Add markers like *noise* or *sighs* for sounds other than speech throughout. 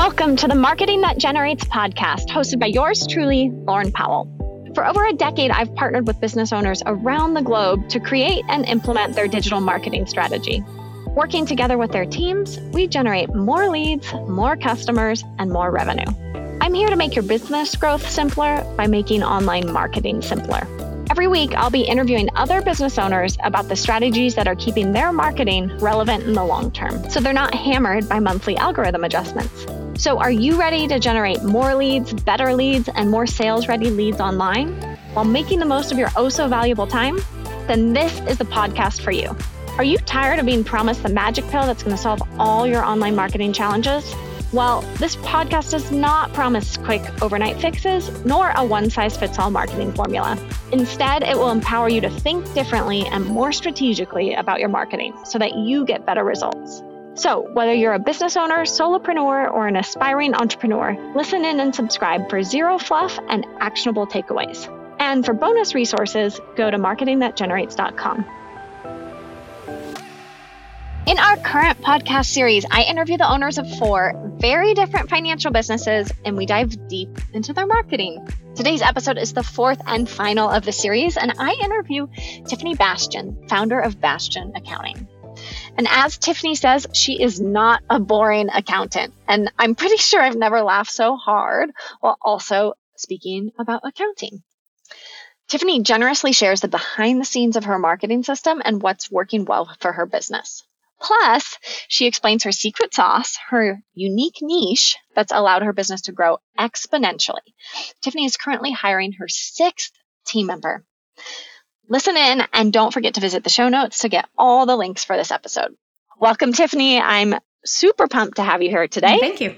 Welcome to the Marketing That Generates podcast, hosted by yours truly, Lauren Powell. For over a decade, I've partnered with business owners around the globe to create and implement their digital marketing strategy. Working together with their teams, we generate more leads, more customers, and more revenue. I'm here to make your business growth simpler by making online marketing simpler. Every week, I'll be interviewing other business owners about the strategies that are keeping their marketing relevant in the long term so they're not hammered by monthly algorithm adjustments. So, are you ready to generate more leads, better leads, and more sales ready leads online while making the most of your oh so valuable time? Then this is the podcast for you. Are you tired of being promised the magic pill that's going to solve all your online marketing challenges? Well, this podcast does not promise quick overnight fixes nor a one size fits all marketing formula. Instead, it will empower you to think differently and more strategically about your marketing so that you get better results. So, whether you're a business owner, solopreneur, or an aspiring entrepreneur, listen in and subscribe for zero fluff and actionable takeaways. And for bonus resources, go to marketingthatgenerates.com. In our current podcast series, I interview the owners of four very different financial businesses and we dive deep into their marketing. Today's episode is the fourth and final of the series, and I interview Tiffany Bastian, founder of Bastian Accounting. And as Tiffany says, she is not a boring accountant. And I'm pretty sure I've never laughed so hard while also speaking about accounting. Tiffany generously shares the behind the scenes of her marketing system and what's working well for her business. Plus, she explains her secret sauce, her unique niche that's allowed her business to grow exponentially. Tiffany is currently hiring her sixth team member. Listen in and don't forget to visit the show notes to get all the links for this episode. Welcome, Tiffany. I'm super pumped to have you here today. Thank you.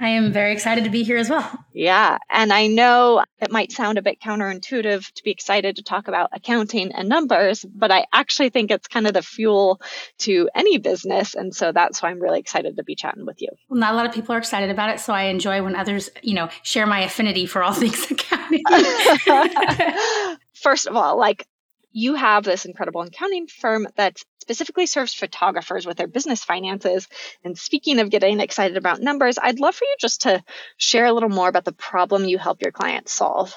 I am very excited to be here as well. Yeah. And I know it might sound a bit counterintuitive to be excited to talk about accounting and numbers, but I actually think it's kind of the fuel to any business. And so that's why I'm really excited to be chatting with you. Well, not a lot of people are excited about it. So I enjoy when others, you know, share my affinity for all *laughs* things accounting. *laughs* *laughs* First of all, like you have this incredible accounting firm that specifically serves photographers with their business finances. And speaking of getting excited about numbers, I'd love for you just to share a little more about the problem you help your clients solve.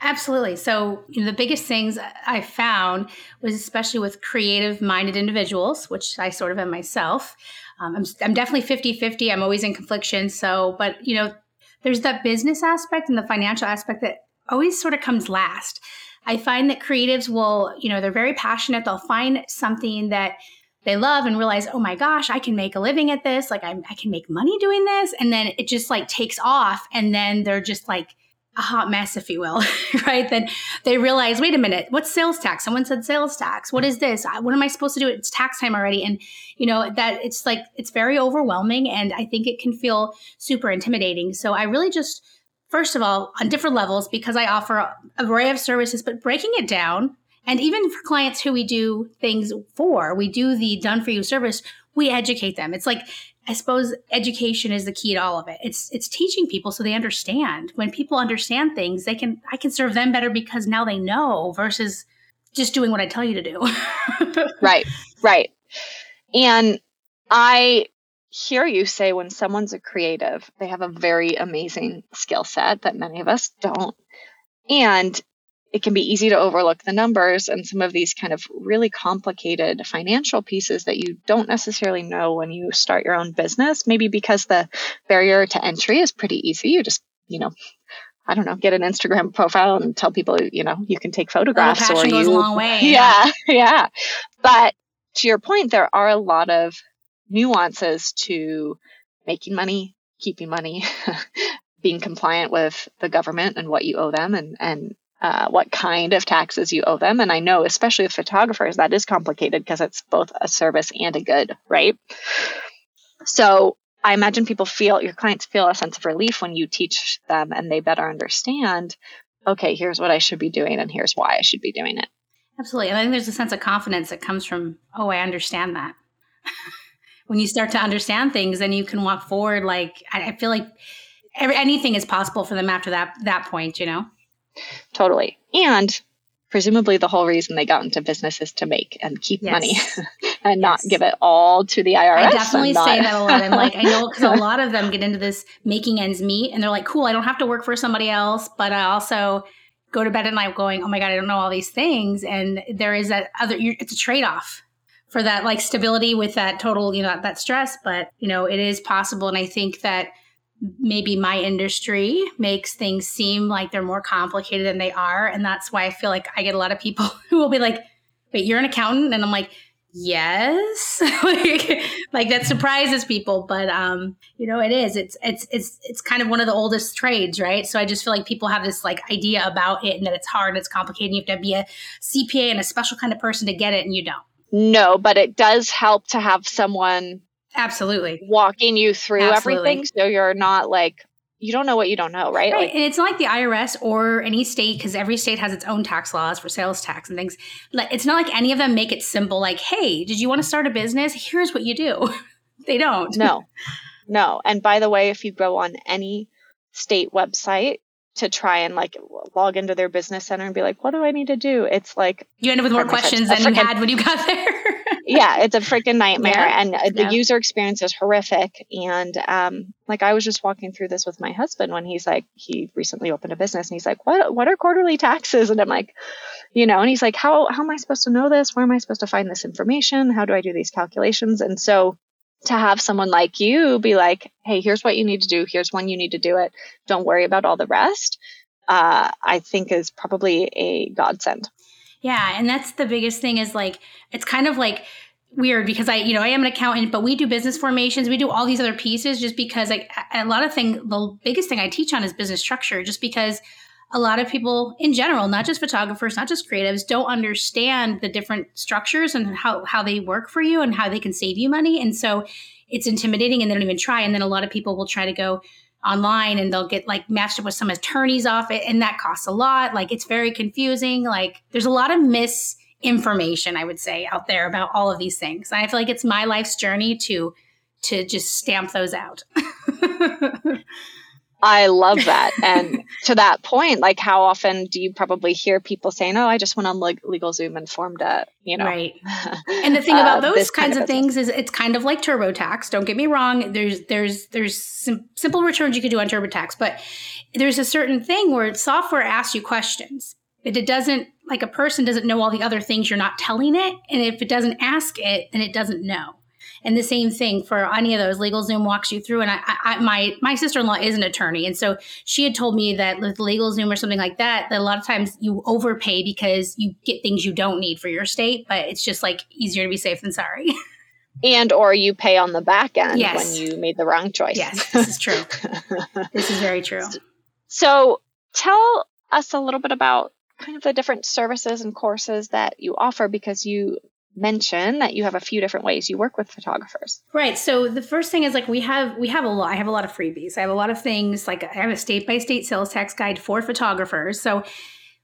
Absolutely. So, you know, the biggest things I found was especially with creative minded individuals, which I sort of am myself. Um, I'm, I'm definitely 50 50. I'm always in confliction. So, but, you know, there's that business aspect and the financial aspect that always sort of comes last. I find that creatives will, you know, they're very passionate. They'll find something that they love and realize, oh my gosh, I can make a living at this. Like I'm, I can make money doing this. And then it just like takes off. And then they're just like a hot mess, if you will, *laughs* right? Then they realize, wait a minute, what's sales tax? Someone said sales tax. What is this? What am I supposed to do? It's tax time already. And, you know, that it's like, it's very overwhelming. And I think it can feel super intimidating. So I really just, first of all, on different levels because I offer an array of services, but breaking it down. And even for clients who we do things for, we do the done for you service, we educate them. It's like, I suppose education is the key to all of it. It's it's teaching people so they understand. When people understand things, they can I can serve them better because now they know versus just doing what I tell you to do. *laughs* right. Right. And I hear you say when someone's a creative, they have a very amazing skill set that many of us don't. And it can be easy to overlook the numbers and some of these kind of really complicated financial pieces that you don't necessarily know when you start your own business. Maybe because the barrier to entry is pretty easy. You just, you know, I don't know, get an Instagram profile and tell people, you know, you can take oh, photographs or you. Goes a long way. Yeah, *laughs* yeah. But to your point, there are a lot of nuances to making money, keeping money, *laughs* being compliant with the government and what you owe them and, and uh, what kind of taxes you owe them. And I know, especially with photographers, that is complicated because it's both a service and a good, right? So I imagine people feel, your clients feel a sense of relief when you teach them and they better understand, okay, here's what I should be doing and here's why I should be doing it. Absolutely. And I think there's a sense of confidence that comes from, oh, I understand that. *laughs* when you start to understand things, then you can walk forward. Like I, I feel like every, anything is possible for them after that that point. You know. Totally. And presumably the whole reason they got into business is to make and keep yes. money. *laughs* and yes. not give it all to the IRS. I definitely say that a lot. I'm *laughs* like, I know because a lot of them get into this making ends meet and they're like, cool, I don't have to work for somebody else, but I also go to bed at night going, oh my God, I don't know all these things. And there is that other, it's a trade off for that like stability with that total, you know, that stress. But, you know, it is possible. And I think that maybe my industry makes things seem like they're more complicated than they are. And that's why I feel like I get a lot of people *laughs* who will be like, wait, you're an accountant? And I'm like, yes *laughs* like, like that surprises people but um you know it is it's it's it's it's kind of one of the oldest trades right so i just feel like people have this like idea about it and that it's hard and it's complicated and you have to be a cpa and a special kind of person to get it and you don't no but it does help to have someone absolutely walking you through absolutely. everything so you're not like you don't know what you don't know, right? Right. Like, and it's not like the IRS or any state, because every state has its own tax laws for sales tax and things. It's not like any of them make it simple, like, hey, did you want to start a business? Here's what you do. *laughs* they don't. No, *laughs* no. And by the way, if you go on any state website, to try and like log into their business center and be like, what do I need to do? It's like you end up with more questions than you had when you got there. *laughs* yeah, it's a freaking nightmare, yeah. and uh, the yeah. user experience is horrific. And um, like I was just walking through this with my husband when he's like, he recently opened a business, and he's like, what What are quarterly taxes? And I'm like, you know, and he's like, how how am I supposed to know this? Where am I supposed to find this information? How do I do these calculations? And so to have someone like you be like, hey, here's what you need to do. Here's when you need to do it. Don't worry about all the rest. Uh, I think is probably a godsend. Yeah. And that's the biggest thing is like, it's kind of like, weird because I, you know, I am an accountant, but we do business formations. We do all these other pieces just because like a lot of thing, the biggest thing I teach on is business structure, just because a lot of people in general, not just photographers, not just creatives, don't understand the different structures and how, how they work for you and how they can save you money. And so it's intimidating and they don't even try. And then a lot of people will try to go online and they'll get like matched up with some attorneys off it. And that costs a lot. Like it's very confusing. Like there's a lot of misinformation, I would say, out there about all of these things. And I feel like it's my life's journey to to just stamp those out. *laughs* I love that. And to that point, like how often do you probably hear people saying, "Oh, I just went on like LegalZoom and formed a," you know, right? *laughs* And the thing about uh, those kinds of, of things is it's kind of like TurboTax. Don't get me wrong. There's there's there's sim- simple returns you could do on TurboTax, but there's a certain thing where software asks you questions. But it doesn't like a person doesn't know all the other things you're not telling it, and if it doesn't ask it, then it doesn't know. And the same thing for any of those. LegalZoom walks you through. And I, I my my sister in law is an attorney, and so she had told me that with LegalZoom or something like that, that a lot of times you overpay because you get things you don't need for your state, but it's just like easier to be safe than sorry. *laughs* and or you pay on the back end yes. when you made the wrong choice. Yes, this is true. *laughs* this is very true. So tell us a little bit about kind of the different services and courses that you offer because you mention that you have a few different ways you work with photographers. Right. So the first thing is like we have we have a lot I have a lot of freebies. I have a lot of things like I have a state by state sales tax guide for photographers. So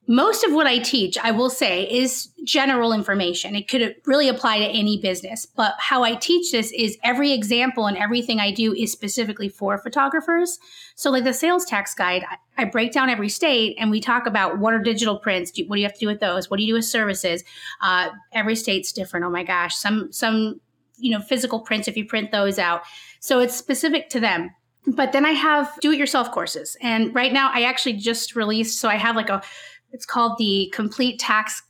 most of what I teach, I will say, is general information. It could really apply to any business. But how I teach this is every example and everything I do is specifically for photographers. So, like the sales tax guide, I break down every state and we talk about what are digital prints. What do you have to do with those? What do you do with services? Uh, every state's different. Oh my gosh, some some you know physical prints if you print those out. So it's specific to them. But then I have do-it-yourself courses, and right now I actually just released. So I have like a it's called the Complete Tax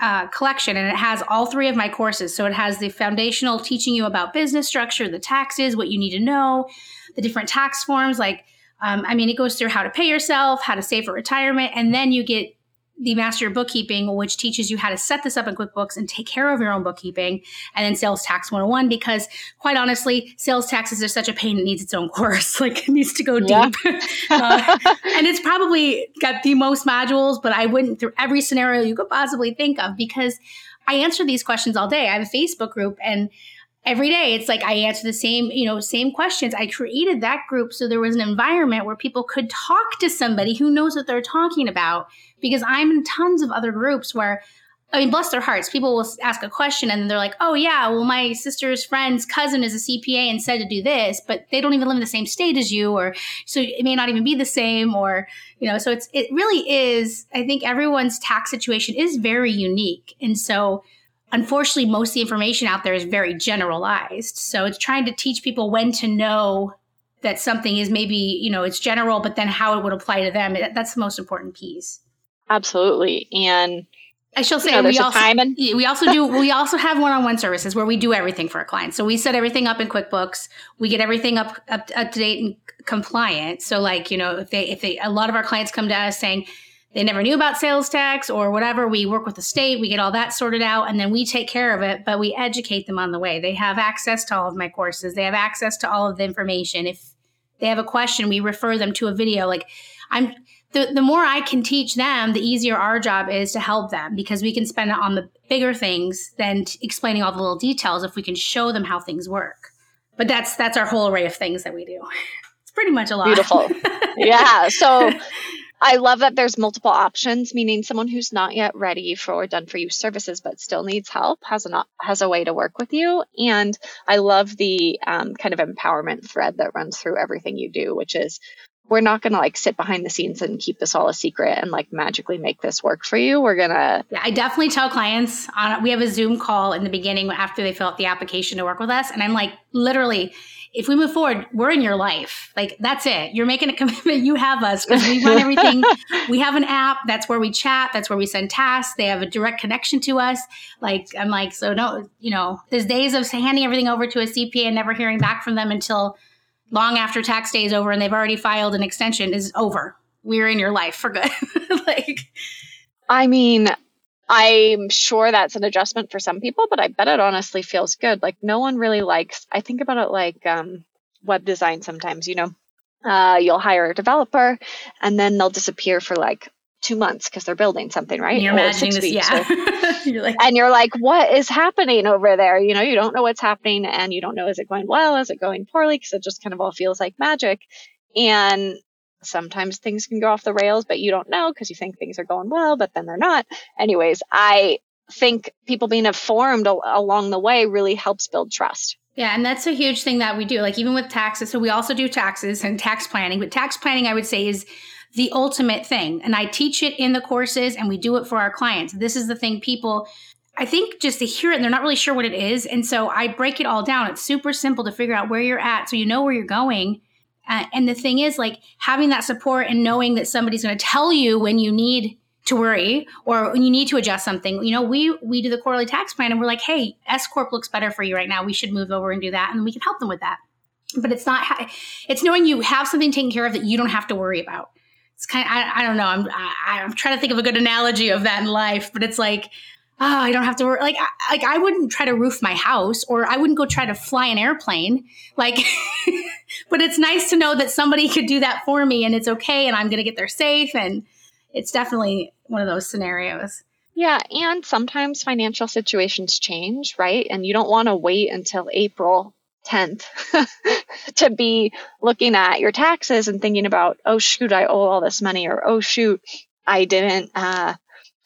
uh, Collection, and it has all three of my courses. So it has the foundational teaching you about business structure, the taxes, what you need to know, the different tax forms. Like, um, I mean, it goes through how to pay yourself, how to save for retirement, and then you get the Master of Bookkeeping, which teaches you how to set this up in QuickBooks and take care of your own bookkeeping, and then Sales Tax 101, because quite honestly, sales taxes are such a pain, it needs its own *laughs* course. Like, it needs to go deep. *laughs* Uh, and it's probably got the most modules, but I wouldn't through every scenario you could possibly think of because I answer these questions all day. I have a Facebook group, and every day it's like i answer the same you know same questions i created that group so there was an environment where people could talk to somebody who knows what they're talking about because i'm in tons of other groups where I mean, bless their hearts. People will ask a question and they're like, oh, yeah, well, my sister's friend's cousin is a CPA and said to do this, but they don't even live in the same state as you, or so it may not even be the same, or, you know, so it's, it really is, I think everyone's tax situation is very unique. And so unfortunately, most of the information out there is very generalized. So it's trying to teach people when to know that something is maybe, you know, it's general, but then how it would apply to them. That's the most important piece. Absolutely. And I shall say you know, we also and- we also do *laughs* we also have one-on-one services where we do everything for our clients. So we set everything up in QuickBooks. We get everything up up, up to date and compliant. So like, you know, if they if they a lot of our clients come to us saying they never knew about sales tax or whatever, we work with the state, we get all that sorted out and then we take care of it, but we educate them on the way. They have access to all of my courses. They have access to all of the information. If they have a question, we refer them to a video. Like I'm the, the more I can teach them, the easier our job is to help them because we can spend it on the bigger things than t- explaining all the little details if we can show them how things work. But that's that's our whole array of things that we do. *laughs* It's pretty much a lot. Beautiful. *laughs* yeah. So *laughs* I love that there's multiple options, meaning someone who's not yet ready for done for you services but still needs help has a has a way to work with you. And I love the um, kind of empowerment thread that runs through everything you do, which is we're not going to like sit behind the scenes and keep this all a secret and like magically make this work for you. We're going to yeah, I definitely tell clients on we have a Zoom call in the beginning after they fill out the application to work with us and I'm like literally if we move forward, we're in your life. Like that's it. You're making a commitment. You have us because we run everything. *laughs* we have an app. That's where we chat. That's where we send tasks. They have a direct connection to us. Like I'm like, so no, you know, there's days of handing everything over to a CPA and never hearing back from them until long after tax day is over and they've already filed an extension is over. We're in your life for good. *laughs* like, I mean, I'm sure that's an adjustment for some people, but I bet it honestly feels good. Like, no one really likes, I think about it like um, web design sometimes, you know, uh, you'll hire a developer and then they'll disappear for like two months because they're building something, right? You're or imagining this, yeah. *laughs* you're like, and you're like, what is happening over there? You know, you don't know what's happening, and you don't know is it going well, is it going poorly? Because it just kind of all feels like magic. And sometimes things can go off the rails, but you don't know because you think things are going well, but then they're not. Anyways, I think people being informed al- along the way really helps build trust. Yeah, and that's a huge thing that we do. Like even with taxes, so we also do taxes and tax planning, but tax planning I would say is the ultimate thing. And I teach it in the courses and we do it for our clients. This is the thing people, I think, just to hear it and they're not really sure what it is. And so I break it all down. It's super simple to figure out where you're at so you know where you're going. Uh, and the thing is, like having that support and knowing that somebody's going to tell you when you need to worry or when you need to adjust something. You know, we we do the quarterly tax plan and we're like, hey, S corp looks better for you right now. We should move over and do that, and we can help them with that. But it's not. It's knowing you have something taken care of that you don't have to worry about it's kind of, I, I don't know. I'm, I, am trying to think of a good analogy of that in life, but it's like, oh, I don't have to worry. Like, I, like I wouldn't try to roof my house or I wouldn't go try to fly an airplane. Like, *laughs* but it's nice to know that somebody could do that for me and it's okay. And I'm going to get there safe. And it's definitely one of those scenarios. Yeah, and sometimes financial situations change, right? And you don't want to wait until April 10th *laughs* to be looking at your taxes and thinking about, oh, shoot, I owe all this money, or oh, shoot, I didn't uh,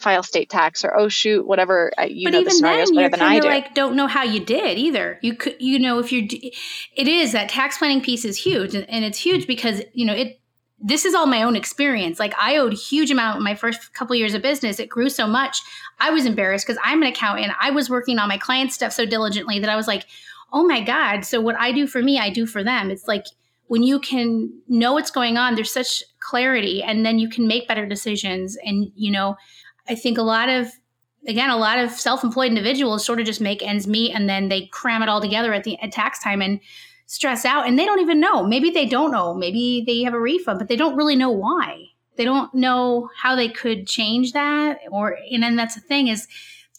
file state tax, or oh, shoot, whatever. Uh, you but know the scenarios better than I do. like don't know how you did either. You could, you know, if you're, it is that tax planning piece is huge. And, and it's huge because, you know, it, this is all my own experience. Like I owed huge amount in my first couple years of business. It grew so much. I was embarrassed because I'm an accountant. I was working on my client stuff so diligently that I was like, oh my God. So what I do for me, I do for them. It's like when you can know what's going on, there's such clarity and then you can make better decisions. And, you know, I think a lot of, again, a lot of self employed individuals sort of just make ends meet and then they cram it all together at the at tax time and stress out and they don't even know. Maybe they don't know. Maybe they have a refund, but they don't really know why. They don't know how they could change that. Or, and then that's the thing is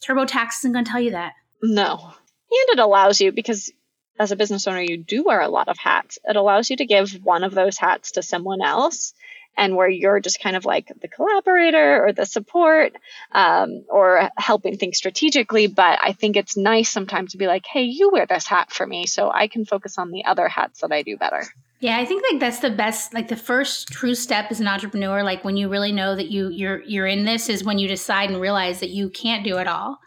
TurboTax isn't going to tell you that. No, and it allows you, because as a business owner, you do wear a lot of hats. It allows you to give one of those hats to someone else and where you're just kind of like the collaborator or the support um, or helping think strategically. But I think it's nice sometimes to be like, hey, you wear this hat for me so I can focus on the other hats that I do better. Yeah, I think like that's the best like the first true step as an entrepreneur like when you really know that you you're you're in this is when you decide and realize that you can't do it all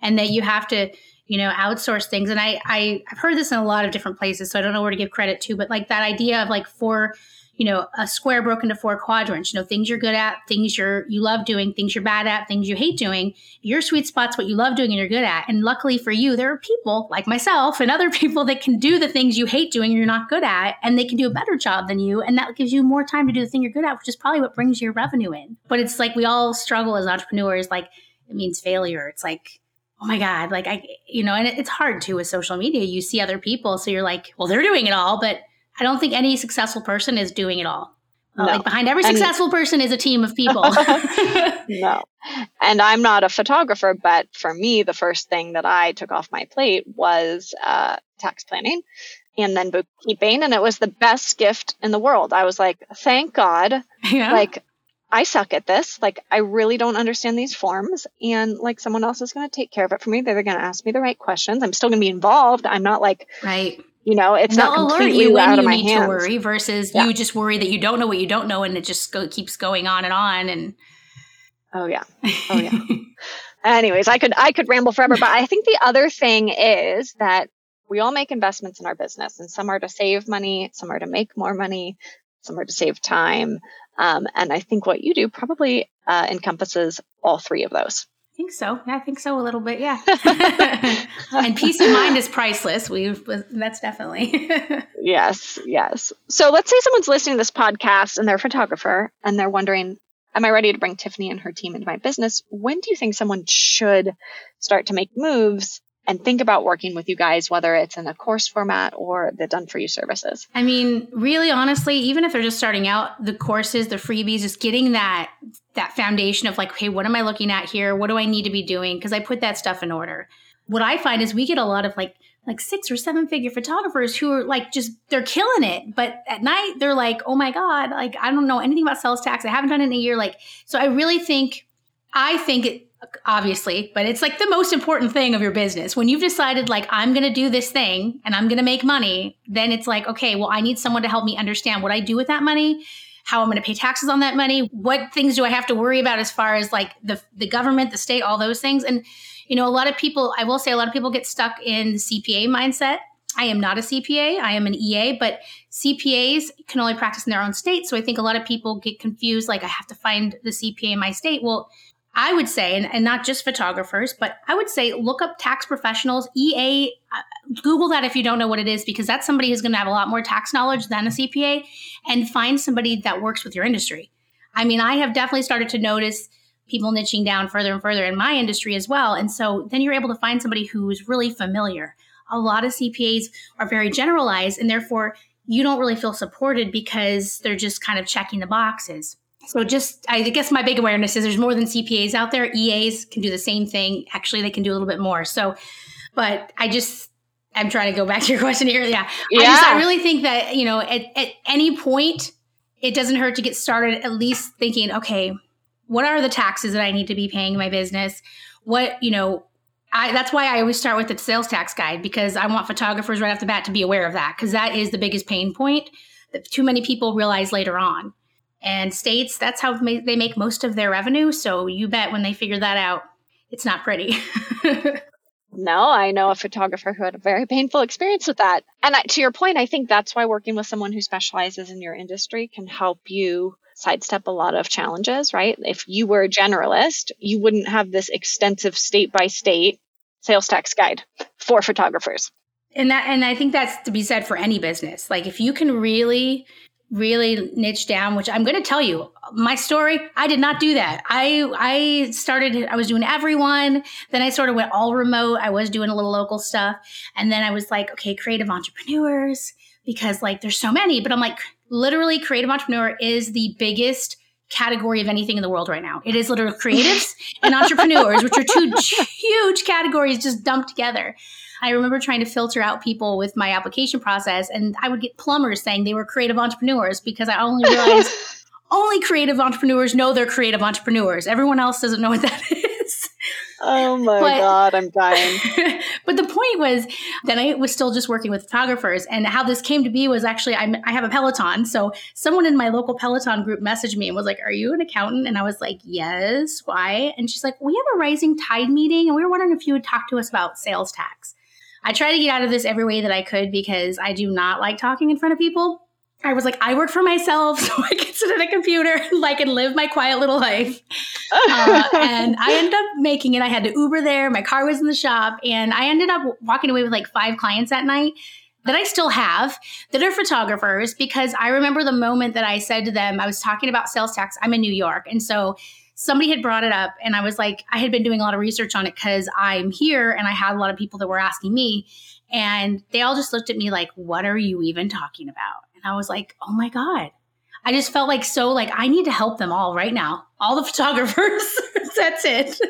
and that you have to you know outsource things and I, I i've heard this in a lot of different places so i don't know where to give credit to but like that idea of like for you know, a square broken into four quadrants, you know, things you're good at, things you're you love doing, things you're bad at, things you hate doing. Your sweet spot's what you love doing and you're good at. And luckily for you, there are people like myself and other *laughs* people that can do the things you hate doing and you're not good at, and they can do a better job than you. And that gives you more time to do the thing you're good at, which is probably what brings your revenue in. But it's like we all struggle as entrepreneurs, like it means failure. It's like, oh my God, like I, you know, and it's hard too with social media. You see other people, so you're like, well, they're doing it all, but I don't think any successful person is doing it all. No. Like behind every successful and, person is a team of people. *laughs* *laughs* no. And I'm not a photographer, but for me, the first thing that I took off my plate was uh, tax planning and then bookkeeping. And it was the best gift in the world. I was like, thank God. Yeah. Like, I suck at this. Like, I really don't understand these forms. And like, someone else is going to take care of it for me. They're going to ask me the right questions. I'm still going to be involved. I'm not like, right you know, it's not completely you out of my hands. To worry versus yeah. you just worry that you don't know what you don't know, and it just go, keeps going on and on. And oh yeah, *laughs* oh yeah. Anyways, I could I could ramble forever, but I think the other thing is that we all make investments in our business, and some are to save money, some are to make more money, some are to save time. Um, and I think what you do probably uh, encompasses all three of those. I think so. Yeah, I think so a little bit. Yeah. *laughs* and peace of mind is priceless. We've that's definitely. *laughs* yes, yes. So let's say someone's listening to this podcast and they're a photographer and they're wondering, am I ready to bring Tiffany and her team into my business? When do you think someone should start to make moves and think about working with you guys, whether it's in a course format or the done for you services? I mean, really honestly, even if they're just starting out, the courses, the freebies, just getting that that foundation of like, hey, what am I looking at here? What do I need to be doing? Because I put that stuff in order. What I find is we get a lot of like like six or seven figure photographers who are like just they're killing it but at night they're like oh my god like i don't know anything about sales tax i haven't done it in a year like so i really think i think it, obviously, but it's like the most important thing of your business. When you've decided, like, I'm going to do this thing and I'm going to make money, then it's like, okay, well, I need someone to help me understand what I do with that money, how I'm going to pay taxes on that money, what things do I have to worry about as far as like the, the government, the state, all those things. And, you know, a lot of people, I will say, a lot of people get stuck in the CPA mindset. I am not a CPA, I am an EA, but CPAs can only practice in their own state. So I think a lot of people get confused like, I have to find the CPA in my state. Well, I would say, and, and, not just photographers, but I would say look up tax professionals, EA, uh, Google that if you don't know what it is, because that's somebody who's going to have a lot more tax knowledge than a CPA, and find somebody that works with your industry. I mean, I have definitely started to notice people niching down further and further in my industry as well. And so then you're able to find somebody who's really familiar. A lot of CPAs are very generalized, and therefore you don't really feel supported because they're just kind of checking the boxes. So just I guess my big awareness is there's more than CPAs out there. EAs can do the same thing. Actually, they can do a little bit more. So, but I just I'm trying to go back to your *laughs* question here. Yeah. yeah. I just I really think that, you know, at, at any point it doesn't hurt to get started at least thinking, okay, what are the taxes that I need to be paying my business? What, you know, I, that's why I always start with the sales tax guide because I want photographers right off the bat to be aware of that because that is the biggest pain point that too many people realize later on and states that's how they make most of their revenue so you bet when they figure that out it's not pretty. *laughs* No i know a photographer who had a very painful experience with that. And I, to your point i think that's why working with someone who specializes in your industry can help you sidestep a lot of challenges right? If you were a generalist you wouldn't have this extensive state by state sales tax guide for photographers. And that and i think that's to be said for any business. Like if you can really really niche down which i'm going to tell you my story i did not do that. I i started i was doing everyone then i sort of went all remote i was doing a little local stuff and then i was like okay creative entrepreneurs because like there's so many but i'm like literally creative entrepreneur is the biggest category of anything in the world right now. It is literally creatives *laughs* and entrepreneurs which are two huge categories just dumped together I remember trying to filter out people with my application process, and I would get plumbers saying they were creative entrepreneurs because I only realized *laughs* only creative entrepreneurs know they're creative entrepreneurs. Everyone else doesn't know what that *laughs* is. Oh my but, God, I'm dying. *laughs* but the point was that I was still just working with photographers. And how this came to be was actually, I'm, i have a Peloton. So someone in my local Peloton group messaged me and was like, Are you an accountant? And I was like, Yes. Why? And she's like, We have a rising tide meeting. And we were wondering if you would talk to us about sales tax. I try to get out of this every way that I could because I do not like talking in front of people. I was like, I work for myself, *laughs* so I can sit at a computer *laughs* and like and live my quiet little life. Uh, *laughs* and I ended up making it. I had to Uber there. My car was in the shop, and I ended up walking away with like five clients that night that I still have that are photographers because I remember the moment that I said to them, I was talking about sales tax. I'm in New York, and so somebody had brought it up, and I was like, I had been doing a lot of research on it because I'm here, and I had a lot of people that were asking me. And they all just looked at me like, What are you even talking about? And I was like, Oh my God. I just felt like so like I need to help them all right now. All the *laughs* photographers. *laughs* That's it.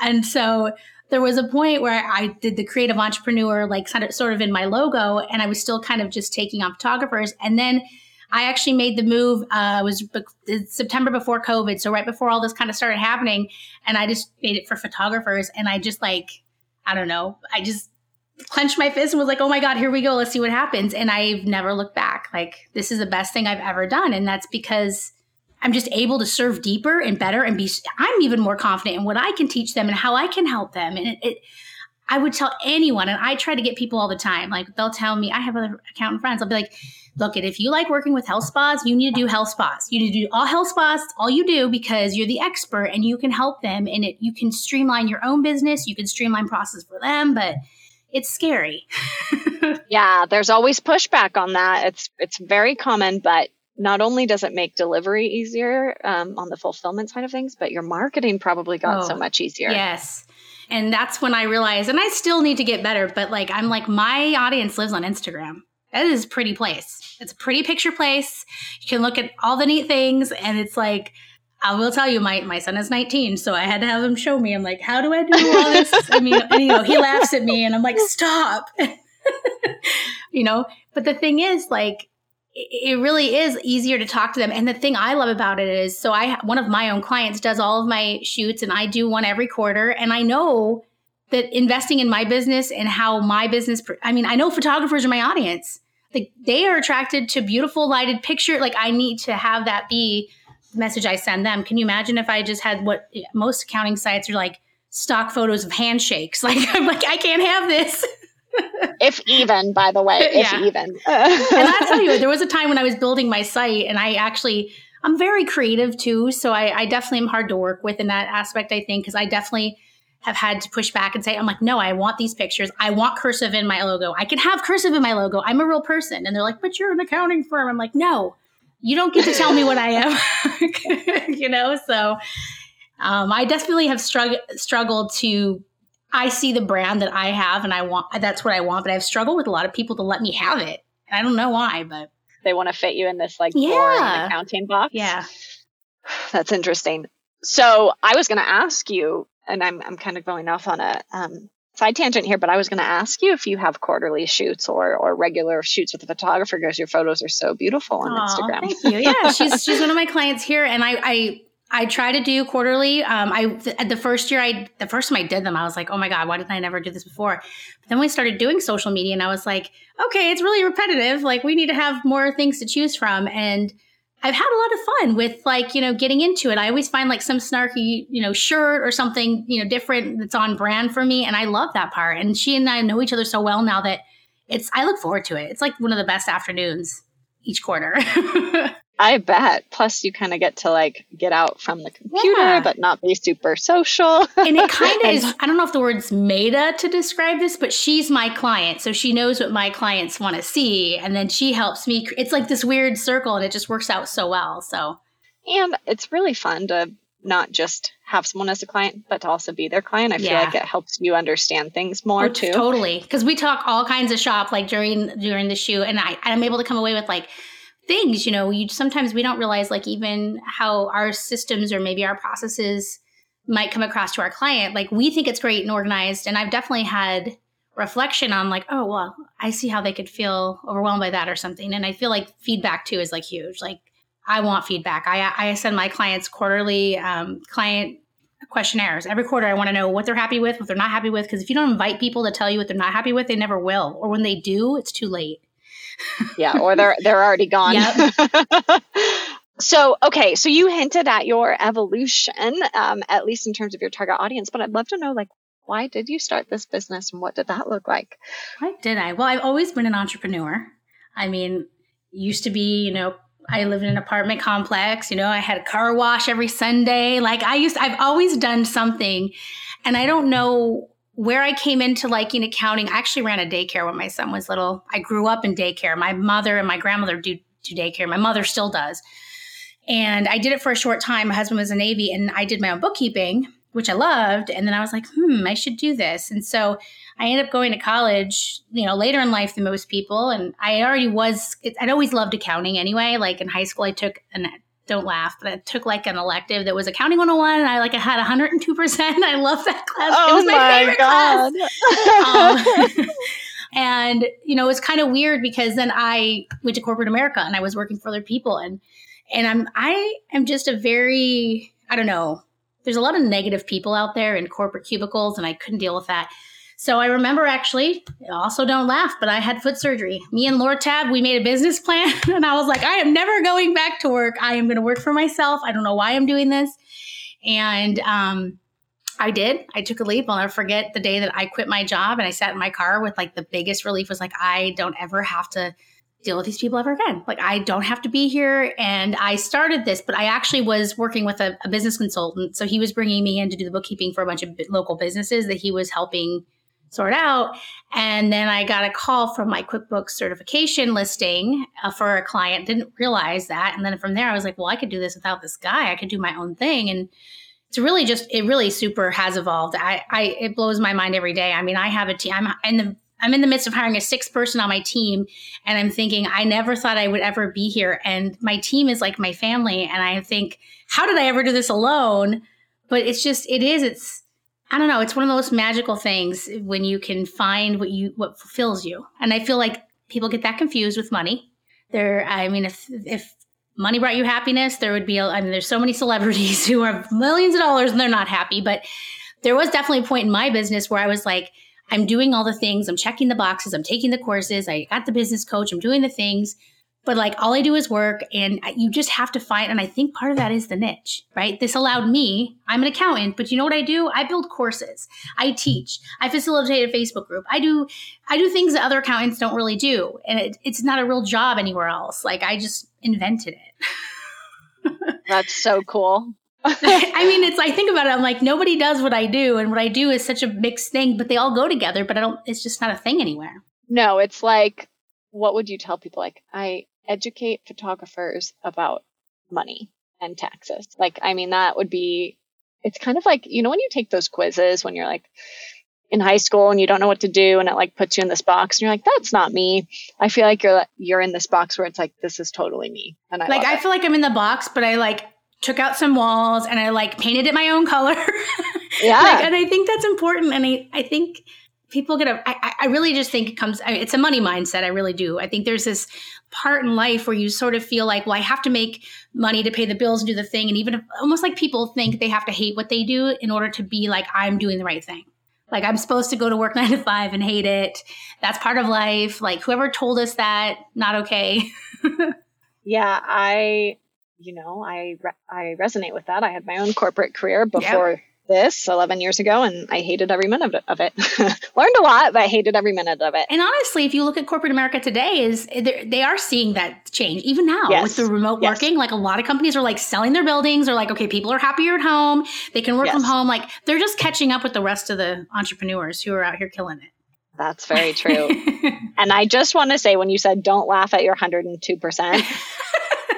And so there was a point where I did the creative entrepreneur, like sort of in my logo, and I was still kind of just taking on photographers. And then I actually made the move. Uh, it was be- September before COVID, so right before all this kind of started happening, and I just made it for photographers. And I just like, I don't know, I just clenched my fist and was like, "Oh my god, here we go. Let's see what happens." And I've never looked back. Like this is the best thing I've ever done, and that's because I'm just able to serve deeper and better and be I'm even more confident in what I can teach them and how I can help them. And it, it I would tell anyone, and I try to get people all the time. Like they'll tell me, I have other accountant friends. I'll be like, look, if you like working with health spas, you need to do health spas. You need to do all health spas, all you do because you're the expert and you can help them and it you can streamline your own business, you can streamline process for them, but it's scary. *laughs* yeah, there's always pushback on that. It's it's very common, but not only does it make delivery easier um, on the fulfillment side of things, but your marketing probably got oh, so much easier. Yes. And that's when I realized, and I still need to get better, but like, I'm like, my audience lives on Instagram. That is a pretty place. It's a pretty picture place. You can look at all the neat things, and it's like, I will tell you, my, my son is 19, so I had to have him show me. I'm like, how do I do all this? *laughs* I mean, and, you know, he laughs at me, and I'm like, stop. *laughs* you know, but the thing is, like, it really is easier to talk to them. And the thing I love about it is so I one of my own clients does all of my shoots and I do one every quarter and I know that investing in my business and how my business I mean I know photographers are my audience. Like they are attracted to beautiful lighted picture like I need to have that be the message I send them. Can you imagine if I just had what most accounting sites are like stock photos of handshakes? *laughs* Like I'm like I can't have this. *laughs* if even, by the way, if yeah. even. *laughs* and I'll tell you, there was a time when I was building my site, and I actually, I'm very creative too, so I, I definitely am hard to work with in that aspect. I think because I definitely have had to push back and say, I'm like, no, I want these pictures. I want cursive in my logo. I can have cursive in my logo. I'm a real person. And they're like, but you're an accounting firm. I'm like, no, you don't get to tell me what I am. *laughs* you know, so um, I definitely have strugg- struggled to I see the brand that I have and I want that's what I want, but I've struggled with a lot of people to let me have it. And I don't know why, but they want to fit you in this like yeah. boring accounting box. Yeah. *sighs* That's interesting. So I was going to ask you, and I'm I'm kind of going off on a um, side tangent here, but I was going to ask you if you have quarterly shoots or or regular shoots with a photographer because your photos are so beautiful on Aww, Instagram. Thank you. Yeah, she's *laughs* she's one of my clients here, and I I I try to do quarterly. Um, I the first year I the first time I did them, I was like, oh my god, why didn't I never do this before? But then we started doing social media, and I was like, okay, it's really repetitive. Like we need to have more things to choose from, and I've had a lot of fun with like you know getting into it. I always find like some snarky you know shirt or something you know different that's on brand for me, and I love that part. And she and I know each other so well now that it's I look forward to it. It's like one of the best afternoons each quarter. *laughs* I bet. Plus, you kind of get to like get out from the computer, yeah. but not be super social. and it *laughs* kind of is, I don't know if the word's meta to describe this, but she's my client. So she knows what my clients want to see. And then she helps me. It's like this weird circle and it just works out so well. So, and it's really fun to not just have someone as a client, but to also be their client. I yeah. feel like it helps you understand things more oh, too. Totally. Because we talk all kinds of shop like during during the shoot, and I I'm able to come away with like things you know you sometimes we don't realize like even how our systems or maybe our processes might come across to our client. Like we think it's great and organized and i've definitely had reflection on like oh well i see how they could feel overwhelmed by that or something. And i feel like feedback too is like huge. Like i want feedback. I, I send my clients quarterly um, client questionnaires. Every quarter i want to know what they're happy with what they're not happy with because if you don't invite people to tell you what they're not happy with they never will. Or when they do it's too late yeah, or they're they're already gone. *laughs* so okay, so you hinted at your evolution, um, at least in terms of your target audience, but I'd love to know like why did you start this business and what did that look like? Why did I? Well, I've always been an entrepreneur. I mean, used to be, you know, I lived in an apartment complex, you know, I had a car wash every Sunday. Like I used I've always done something and I don't know where I came into liking accounting. I actually ran a daycare when my son was little. I grew up in daycare. My mother and my grandmother do do daycare. My mother still does. And I did it for a short time. My husband was in Navy and I did my own bookkeeping, which I loved. And then I was like, hmm, I should do this. And so I ended up going to college, you know, later in life than most people. And I already was, I'd always loved accounting anyway. Like in high school, I took an, don't laugh, but I took like an elective that was accounting 101 and I like I had 102%. *laughs* I love that class. Oh it was my, my, favorite God. class. Um, *laughs* and, you know, it's kind of weird because then I went to corporate America and I was working for other people. And, and I'm, I am just a very, I don't know, there's a lot of negative people out there in corporate cubicles and I couldn't deal with that. So I remember actually, also don't laugh, but I had foot surgery. Me and Laura Tab, we made a business *laughs* plan and I was like, I am never going back to work. I am going to work for myself. I don't know why I'm doing this. And um, I did. I took a leap. I'll never forget the day that I quit my job and I sat in my car with like the biggest relief was like, I don't ever have to deal with these people ever again. Like I don't have to be here. And I started this, but I actually was working with a, a business consultant. So he was bringing me in to do the bookkeeping for a bunch of local businesses that he was helping sort out. And then I got a call from my QuickBooks certification listing uh, for a client. Didn't realize that. And then from there, I was like, well, I could do this without this guy. I could do my own thing. And it's really just, it really super has evolved. I, I it blows my mind every day. I mean, I have a team. I'm in the I'm in the midst of hiring a sixth person on my team, and I'm thinking I never thought I would ever be here. And my team is like my family, and I think, how did I ever do this alone? But it's just, it is. It's I don't know. It's one of those magical things when you can find what you what fulfills you. And I feel like people get that confused with money. There, I mean, if if money brought you happiness, there would be. I mean, there's so many celebrities *laughs* who have millions of dollars and they're not happy. But there was definitely a point in my business where I was like, I'm doing all the things. I'm checking the boxes. I'm taking the courses. I got the business coach. I'm doing the things but like all I do is work and you just have to find and I think part of that is the niche, right? This allowed me, I'm an accountant, but you know what I do? I build courses. I teach. I facilitate a Facebook group. I do I do things that other accountants don't really do and it, it's not a real job anywhere else. Like I just invented it. *laughs* That's so cool. *laughs* I mean, it's I think about it. I'm like nobody does what I do, and what I do is such a mixed thing. But they all go together. But I don't. It's just not a thing anywhere. No, it's like, what would you tell people? Like, I educate photographers about money and taxes. Like, I mean, that would be, it's kind of like, you know, when you take those quizzes when you're like in high school and you don't know what to do and it like puts you in this box and you're like, that's not me. I feel like you're, you're in this box where it's like, this is totally me. And I like, I feel like I'm in the box, but I like took out some walls and I like painted it my own color. *laughs* Yeah. like, and I think that's important. And I, I think people get a, I, I really just think it comes, I it's a money mindset. I really do. I think there's this part in life where you sort of feel like, well, I have to make money to pay the bills and do the thing. And even if, almost like people think they have to hate what they do in order to be like, I'm doing the right thing. Like I'm supposed to go to work *laughs* nine to five and hate it. That's part of life. Like whoever told us that, not okay. *laughs* yeah, I, you know, I I resonate with that. I had my own corporate career before yep this 11 years ago and I hated every minute of it. *laughs* Learned a lot, but I hated every minute of it. And honestly, if you look at corporate America today is they are seeing that change even now yes. with the remote yes. working. Like a lot of companies are like selling their buildings or like okay, people are happier at home. They can work yes. from home. Like they're just catching up with the rest of the entrepreneurs who are out here killing it. That's very true. *laughs* and I just want to say when you said don't laugh at your 102%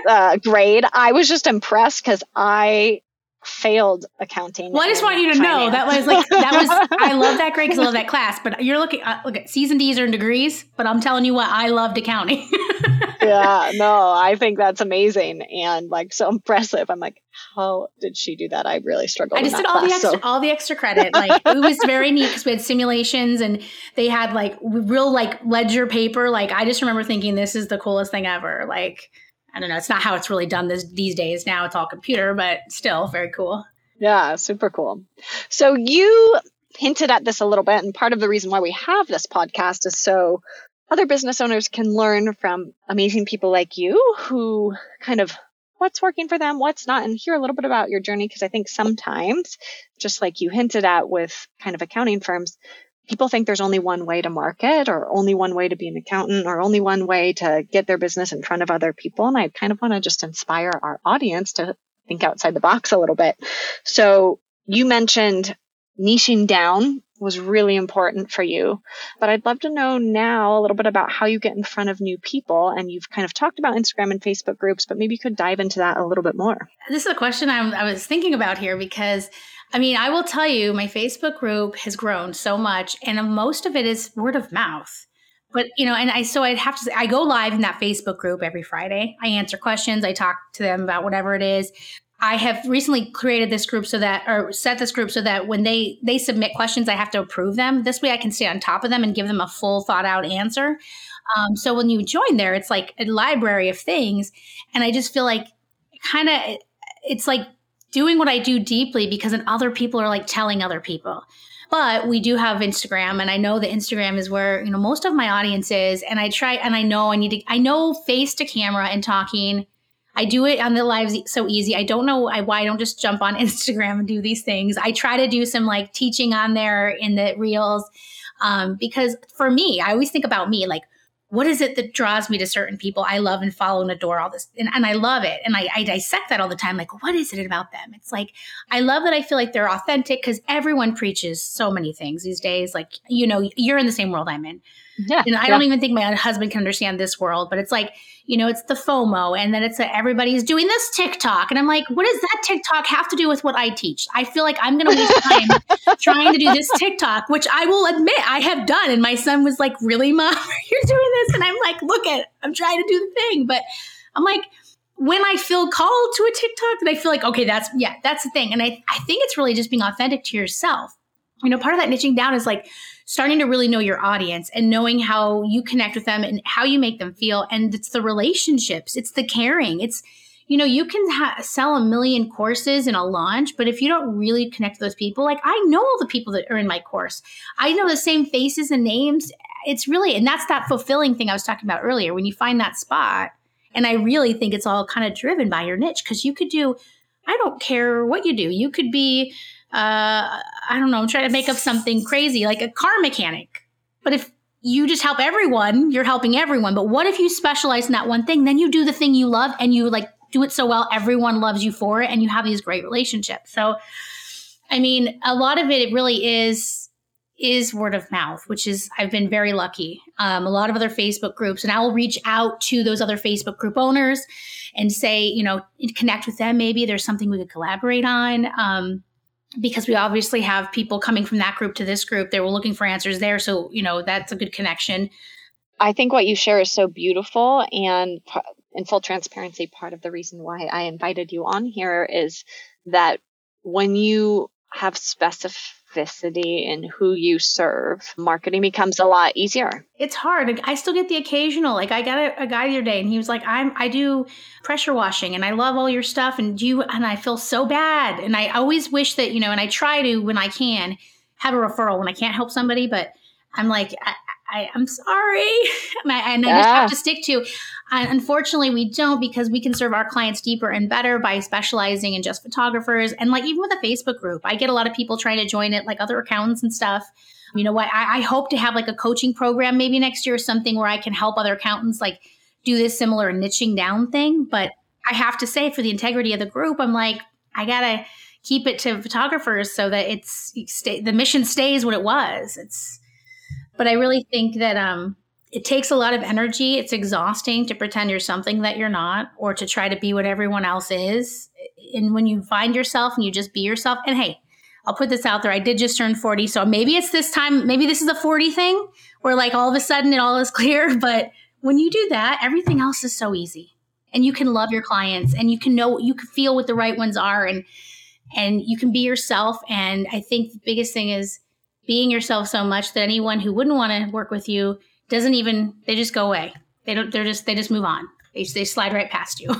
uh, grade, I was just impressed cuz I failed accounting. Well, I just want you to finance. know that was like that was I *laughs* love that grade because I love that class. But you're looking uh, look at C's and D's are in degrees, but I'm telling you what, I loved accounting. *laughs* yeah, no, I think that's amazing and like so impressive. I'm like, how did she do that? I really struggled. I just did all class, the extra, so. all the extra credit. Like it was very neat because we had simulations and they had like real like ledger paper. Like I just remember thinking, this is the coolest thing ever. Like I don't know. It's not how it's really done this, these days. Now it's all computer, but still very cool. Yeah, super cool. So you hinted at this a little bit, and part of the reason why we have this podcast is so other business owners can learn from amazing people like you who kind of what's working for them, what's not, and hear a little bit about your journey. Because I think sometimes, just like you hinted at with kind of accounting firms, people think there's only one way to market or only one way to be an accountant or only one way to get their business in front of other people. And I kind of want to just inspire our audience to think outside the box a little bit. So you mentioned niching down was really important for you. But I'd love to know now a little bit about how you get in front of new people. And you've kind of talked about Instagram and Facebook groups, but maybe you could dive into that a little bit more. This is a question I'm, I was thinking about here because I mean, I will tell you, my Facebook group has grown so much, and most of it is word of mouth. But you know, and I so I'd have to say I go live in that Facebook group every Friday. I answer questions, I talk to them about whatever it is. I have recently created this group so that or set this group so that when they they submit questions, I have to approve them. This way I can stay on top of them and give them a full thought out answer. Um, so when you join there, it's like a library of things. And I just feel like kind of it's like doing what I do deeply because then other people are like telling other people. But we do have Instagram, and I know that Instagram is where you know most of my audience is. And I try, and I know I need to. I know face to camera and talking. I do it on the lives so easy. I don't know why I don't just jump on *laughs* Instagram and do these things. I try to do some like teaching on there in the reels um, because for me, I always think about me like what is it that draws me to certain people? I love and follow and adore all this and, and I love it and I, I, dissect that all the time like what is it about them? It's like I love that I feel like they're authentic because everyone preaches so many things these days like you know you're in the same world I'm in yeah and I yeah. don't even think my husband can understand this world but it's like you know, it's the FOMO, and then it's a, everybody's doing this TikTok, and I'm like, what does that TikTok have to do with what I teach? I feel like I'm going to waste time *laughs* trying to do this TikTok, which I will admit I have done. And my son was like, "Really, mom, *laughs* you're doing this?" And I'm like, "Look at, I'm trying to do the thing," but I'm like when I feel called to a TikTok, then I feel like, okay, that's yeah, that's the thing. And I, I think it's really just being authentic to yourself. You know, part of that niching down is like starting to really know your audience and knowing how you connect with them and how you make them feel. And it's the relationships, it's the caring. It's, you know, you can ha- sell a million courses in a launch, but if you don't really connect with those people, like I know all the people that are in my course, I know the same faces and names. It's really, and that's that fulfilling thing I was talking about earlier. When you find that spot, and I really think it's all kind of driven by your niche because you could do, I don't care what you do. You could be uh, I don't know, I'm trying to make up something crazy like a car mechanic. But if you just help everyone, you're helping everyone. But what if you specialize in that one thing? Then you do the thing you love and you like do it so well, everyone loves you for it, and you have these great relationships. So, I mean, a lot of it, it really is is word of mouth, which is I've been very lucky. Um, a lot of other Facebook groups, and I will reach out to those other Facebook group owners and say, you know, connect with them. Maybe there's something we could collaborate on. Um, because we obviously have people coming from that group to this group. They were looking for answers there. So, you know, that's a good connection. I think what you share is so beautiful. And in full transparency, part of the reason why I invited you on here is that when you have specific specificity in who you serve, marketing becomes a lot easier. It's hard. I still get the occasional. Like I got a, a guy the other day, and he was like, "I'm I do pressure washing, and I love all your stuff, and do you and I feel so bad, and I always wish that you know, and I try to when I can have a referral when I can't help somebody, but I'm like, I, am sorry. *laughs* and I, I just have to stick to, uh, unfortunately, we don't because we can serve our clients deeper and better by specializing in just photographers. And like even with a Facebook group, I get a lot of people trying to join it, like other accountants and stuff. You know what? I, I hope to have like a coaching program maybe next year or something where I can help other accountants like do this similar niching down thing. But I have to say, for the integrity of the group, I'm like, I gotta keep it to photographers so that it's the mission stays what it was. It's but I really think that um, it takes a lot of energy. It's exhausting to pretend you're something that you're not or to try to be what everyone else is. And when you find yourself and you just be yourself, and hey, I'll put this out there. I did just turn 40. So maybe it's this time, maybe this is a 40 thing where like all of a sudden it all is *laughs* clear. But when you do that, everything else is so easy. And you can love your clients and you can know, you can feel what the right ones are and, and you can be yourself. And I think the biggest thing is, being yourself so much that anyone who wouldn't want to work with you doesn't even they just go away. They don't they're just they just move on. They they slide right past you.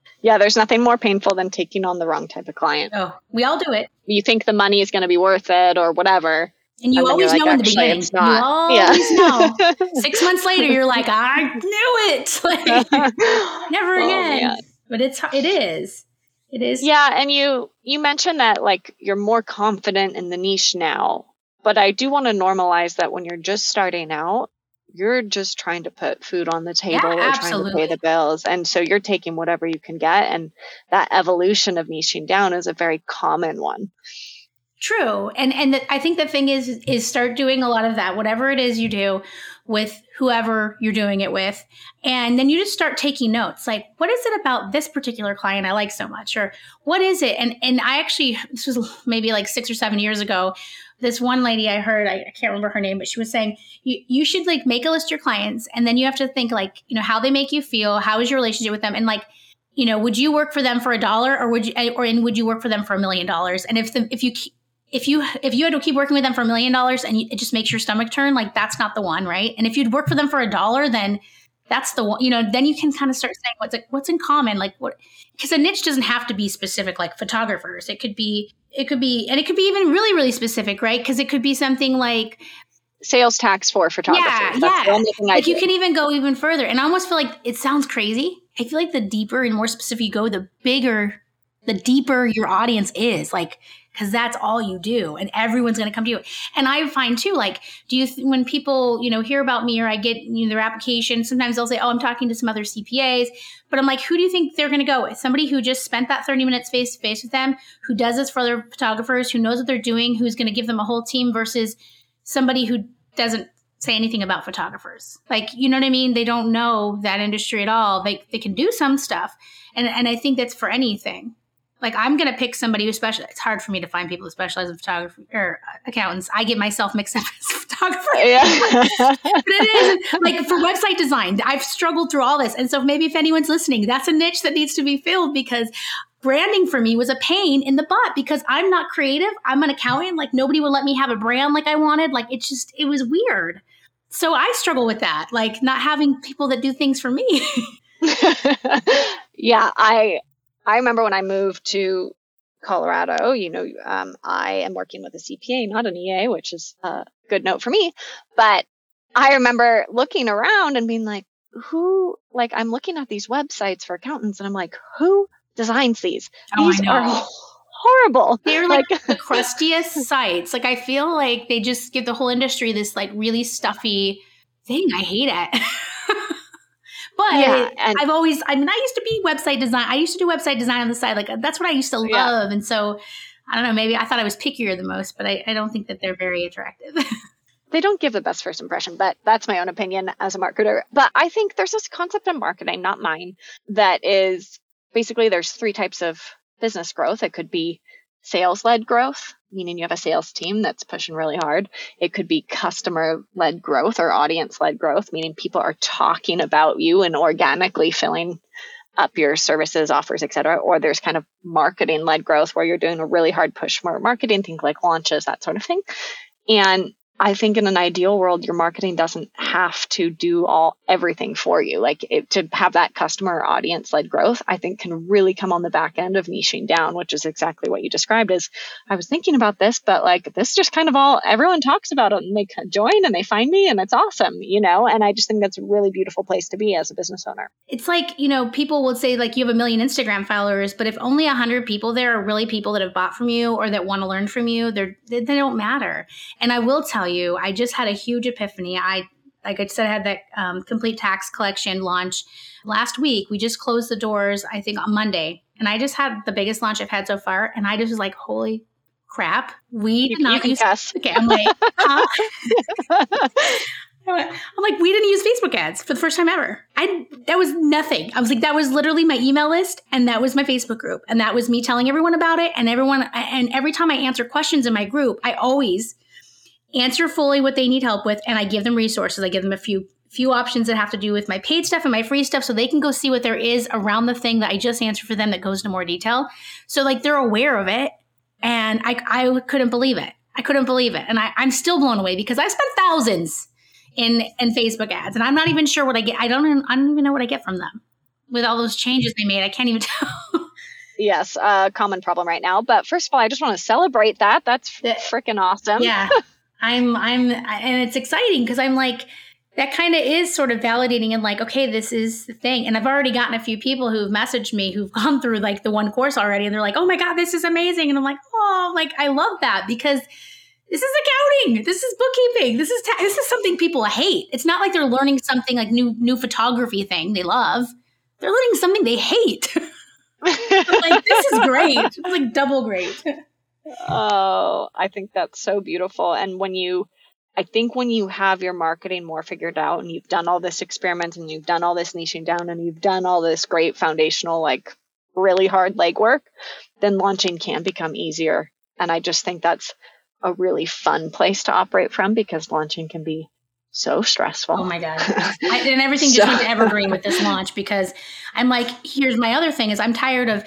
*laughs* yeah, there's nothing more painful than taking on the wrong type of client. Oh, we all do it. You think the money is going to be worth it or whatever. And you and always know like, in the beginning. You always *laughs* yeah. know. Six months later, you're like, I knew it. *laughs* Like, never oh, again. Man. But it's it is. It is. Yeah, and you you mentioned that like you're more confident in the niche now But I do want to normalize that when you're just starting out, you're just trying to put food on the table Yeah, or trying to pay the bills. And so you're taking whatever you can get. And that evolution of niching down is a very common one. True. And and the, I think the thing is is start doing a lot of that whatever it is you do with whoever you're doing it with and then you just start taking notes like what is it about this particular client I like so much or what is it and and I actually this was maybe like 6 or 7 years ago this one lady I heard I, I can't remember her name but she was saying you you should like make a list of your clients and then you have to think like you know how they make you feel how is your relationship with them and like you know would you work for them for a dollar or would you eh, or and would you work for them for a million dollars? And if the if you if you if you had to keep working with them for a million dollars and you, it just makes your stomach turn like that's not the one right? And if you'd work for them for a dollar then that's the one you know then you can kind of start saying what's what's in common? Like what because a niche doesn't have to be specific like photographers. It could be it could be and it could be even really really specific right? Because it could be something like Sales tax for photographers. yeah That's the yeah only thing I like you can even go even further and i almost feel like it sounds crazy. I feel like the deeper and more specific you go the bigger the deeper your audience is. Like because that's all you do and everyone's going to come to you. And i find too like do you th- when people you know hear about me or i get you know, their application sometimes they'll say oh i'm talking to some other cpas but i'm like who do you think they're going to go with? Somebody who just spent that 30 minutes face to face with them who does this for other photographers who knows what they're doing who's going to give them a whole team versus somebody who doesn't say anything about photographers. Like you know what i mean? They don't know that industry at all. They, they can do some stuff and, and i think that's for anything like I'm gonna pick somebody who special. It's hard for me to find people who specialize in photography or uh, accountants. I get myself mixed up *laughs* as a photographer. yeah. *laughs* but it is like for website design. I've struggled through all this, and so maybe if anyone's listening, that's a niche that needs to be filled because branding for me was a pain in the butt because I'm not creative. I'm an accountant. Like nobody would let me have a brand like I wanted. Like it's just it was weird. So I struggle with that, like not having people that do things for me. *laughs* yeah, I I remember when I moved to Colorado, you know, um, I am working with a CPA, not an EA, which is a good note for me. But I remember looking around and being like, who, like, I'm looking at these websites for accountants and I'm like, who designs these? Oh, these are *laughs* horrible. They're like, the crustiest sites. Like I feel like they just give the whole industry this like really stuffy thing. I hate it. *laughs* but Yeah, and- I've always I mean I used to be website design. I used to do website design on the side. Like that's what I used to love. Yeah. And so I don't know, maybe I thought I was pickier the most, but I, I don't think that they're very attractive. *laughs* they don't give the best first impression, but that's my own opinion as a marketer. But I think there's this concept in marketing, not mine, that is basically there's three types of business growth. It could be sales led growth, meaning you have a sales team that's pushing really hard. It could be customer led growth or audience led growth, meaning people are talking about you and organically filling up your services, offers, etc. Or there's kind of marketing led growth where you're doing a really hard push for marketing, things like launches, that sort of thing. And I think in an ideal world, your marketing doesn't have to do all everything for you. Like it, to have that customer audience led growth, I think can really come on the back end of niching down, which is exactly what you described as I was thinking about this, but like this just kind of all everyone talks about it and they join and they find me and it's awesome, you know? And I just think that's a really beautiful place to be as a business owner. it's like, you know, people will say like you have a million Instagram followers, but if only a hundred people there are really people that have bought from you or that want to learn from you, they're they, they don't matter. And I will tell you, I just had a huge epiphany. I like I said, I had that um, complete tax collection launch last week. We just closed the doors, I think, on Monday, and I just had the biggest launch I've had so far. And I just was like, "Holy crap, we did you not can use." guess. Okay, I'm like, huh? *laughs* *laughs* I'm like, we didn't use Facebook ads for the first time ever. I that was nothing. I was like, that was literally my email list, and that was my Facebook group, and that was me telling everyone about it. And everyone, and every time I answer questions in my group, I always answer fully what they need help with, and I give them resources. I give them a few few options that have to do with my paid stuff and my free stuff, so they can go see what there is around the thing that I just answered for them that goes into more detail. So like they're aware of it, and I I couldn't believe it. I couldn't believe it, and I, I'm still blown away because I spent thousands in in Facebook ads, and I'm not even sure what I get. I don't even, I don't even know what I get from them with all those changes they made. I can't even *laughs* tell. yes, a common problem right now. But first of all, I just want to celebrate that. That's freaking awesome. yeah, *laughs* I'm I'm, and it's exciting because I'm like. That kind of is sort of validating and like, okay, this is the thing. And I've already gotten a few people who've messaged me who've *laughs* gone through like the one course already and they're like, oh my God, this is amazing. And I'm like, oh, like I love that because this is accounting. This is bookkeeping. This is ta- this is something people hate. It's not like they're learning something like new new photography thing they love. They're learning something they hate. *laughs* like this is great. It's like double great. *laughs* Oh, I think that's so beautiful. And when you I think when you have your marketing more figured out and you've done all this experiment and you've done all this niching down and you've done all this great foundational, like really hard legwork, then launching can become easier. And I just think that's a really fun place to operate from because launching can be so stressful. Oh my god! *laughs* I, and everything just so. went to evergreen with this launch because I'm like, here's my other thing is I'm tired of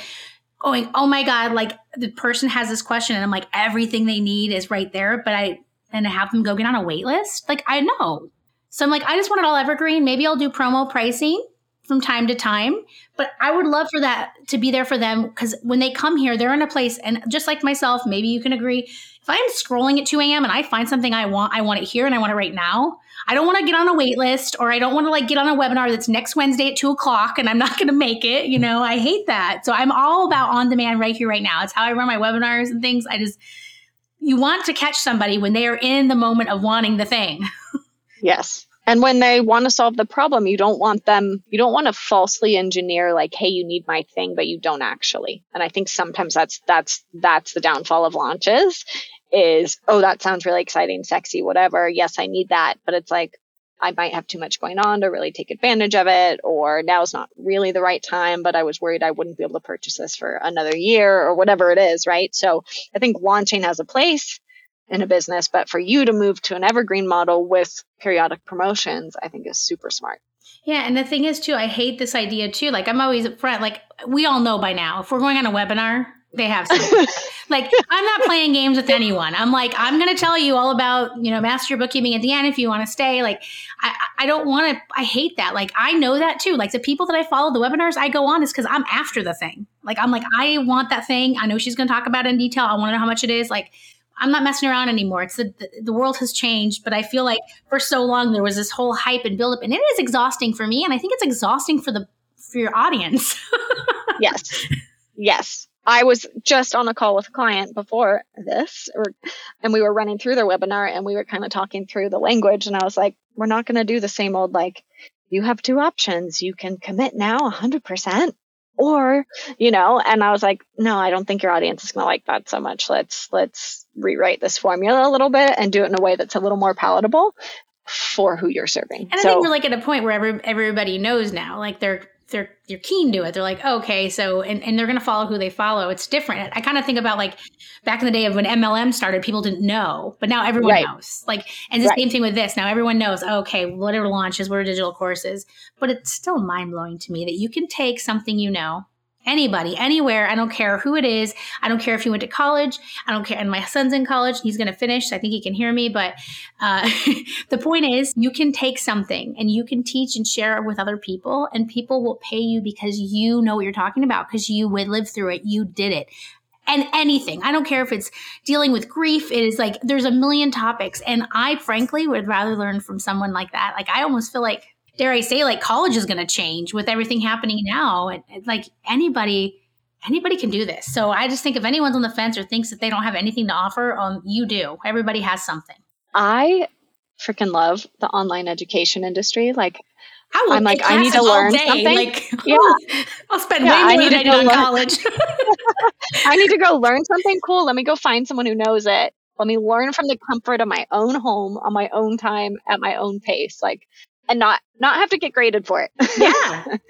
going, oh my god, like the person has this question and I'm like, everything they need is right there, but I and I have them go get on a wait list. Like I know. So I'm like, I just want it all evergreen. Maybe I'll do promo pricing from time to time, but I would love for that to be there for them because when they come here, they're in a place, and just like myself, maybe you can agree. If I'm scrolling at 2 a.m. and I find something I want, I want it here and I want it right now. I don't want to get on a wait list or I don't want to like get on a webinar that's next Wednesday at two o'clock and I'm not going to make it. You know, I hate that. So I'm all about on demand right here, right now. It's how I run my webinars and things. I just, you want to catch somebody when they are in the moment of wanting the thing. *laughs* yes. And when they want to solve the problem, you don't want them, you don't want to falsely engineer like, hey, you need my thing, but you don't actually. And I think sometimes that's that's that's the downfall of launches is, oh, that sounds really exciting, sexy, whatever. Yes, I need that. But it's like, I might have too much going on to really take advantage of it, or now's not really the right time, but I was worried I wouldn't be able to purchase this for another year or whatever it is, right? So I think launching has a place in a business, but for you to move to an evergreen model with periodic promotions, I think is super smart. Yeah, and the thing is too, I hate this idea too. Like I'm always upfront. Like we all know by now, if we're going on a webinar, they have *laughs* like I'm not playing games with anyone. I'm like I'm going to tell you all about you know master bookkeeping at the end if you want to stay. Like I I don't want to. I hate that. Like I know that too. Like the people that I follow, the webinars I go on is because I'm after the thing. Like I'm like I want that thing. I know she's going to talk about it in detail. I want to know how much it is. Like I'm not messing around anymore. It's the, the, the world has changed, but I feel like for so long there was this whole hype and buildup, and it is exhausting for me, and I think it's exhausting for the for your audience. *laughs* yes, yes. I was just on a call with a client before this, or, and we were running through their webinar and we were kind of talking through the language. And I was like, we're not going to do the same old, like, you have two options. You can commit now 100%, or, you know, and I was like, no, I don't think your audience is going to like that so much. Let's, let's rewrite this formula a little bit and do it in a way that's a little more palatable for who you're serving. And I think we're like at a point where every, everybody knows now, like they're they're they're keen to it. They're like, okay, so and, and they're gonna follow who they follow. It's different. I kind of think about like back in the day of when MLM started, people didn't know, but now everyone right. knows. Like, and the right. same thing with this. Now everyone knows, okay, whatever launches, what are digital courses, but it's still mind blowing to me that you can take something you know anybody, anywhere. I don't care who it is. I don't care if you went to college. I don't care. And my son's in college. He's going to finish. I think he can hear me. But uh, *laughs* the point is, you can take something and you can teach and share it with other people, and people will pay you because you know what you're talking about, because you would live through it. You did it. And anything. I don't care if it's dealing with grief. It is like there's a million topics. And I frankly would rather learn from someone like that. Like I almost feel like dare I say, like college is going to change with everything happening now. And, and like anybody, anybody can do this. So I just think if anyone's on the fence or thinks that they don't have anything to offer, um, you do. Everybody has something. I freaking love the online education industry. Like, I am like, I need to learn day. something. Like, *laughs* yeah, I'll spend yeah, way more I than I did on college. *laughs* *laughs* I need to go learn something cool. Let me go find someone who knows it. Let me learn from the comfort of my own home on my own time at my own pace. Like, and not not have to get graded for it. yeah. *laughs*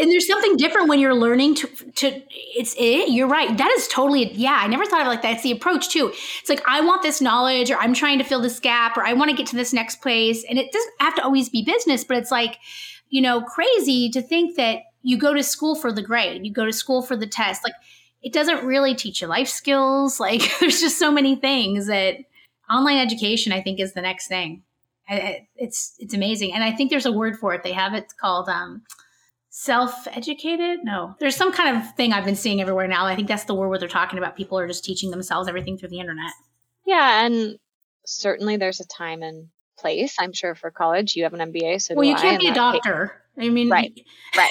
And there's something different when you're learning to to it's it. You're right. That is totally yeah. I never thought of it like that. It's the approach too. It's like I want this knowledge, or I'm trying to fill this gap, or I want to get to this next place. And it doesn't have to always be business, but it's like you know crazy to think that you go to school for the grade, you go to school for the test. Like it doesn't really teach you life skills. *laughs* Like there's just so many things that online education I think is the next thing it's it's amazing. And i think there's a word for it. They have it called um, self-educated? No. There's some kind of thing i've been seeing everywhere now. I think that's the word where they're talking about people are just teaching themselves everything through the internet. Yeah and certainly there's a time and place i'm sure for college. You have an mba so well you can't I, be a doctor. I mean right *laughs* right.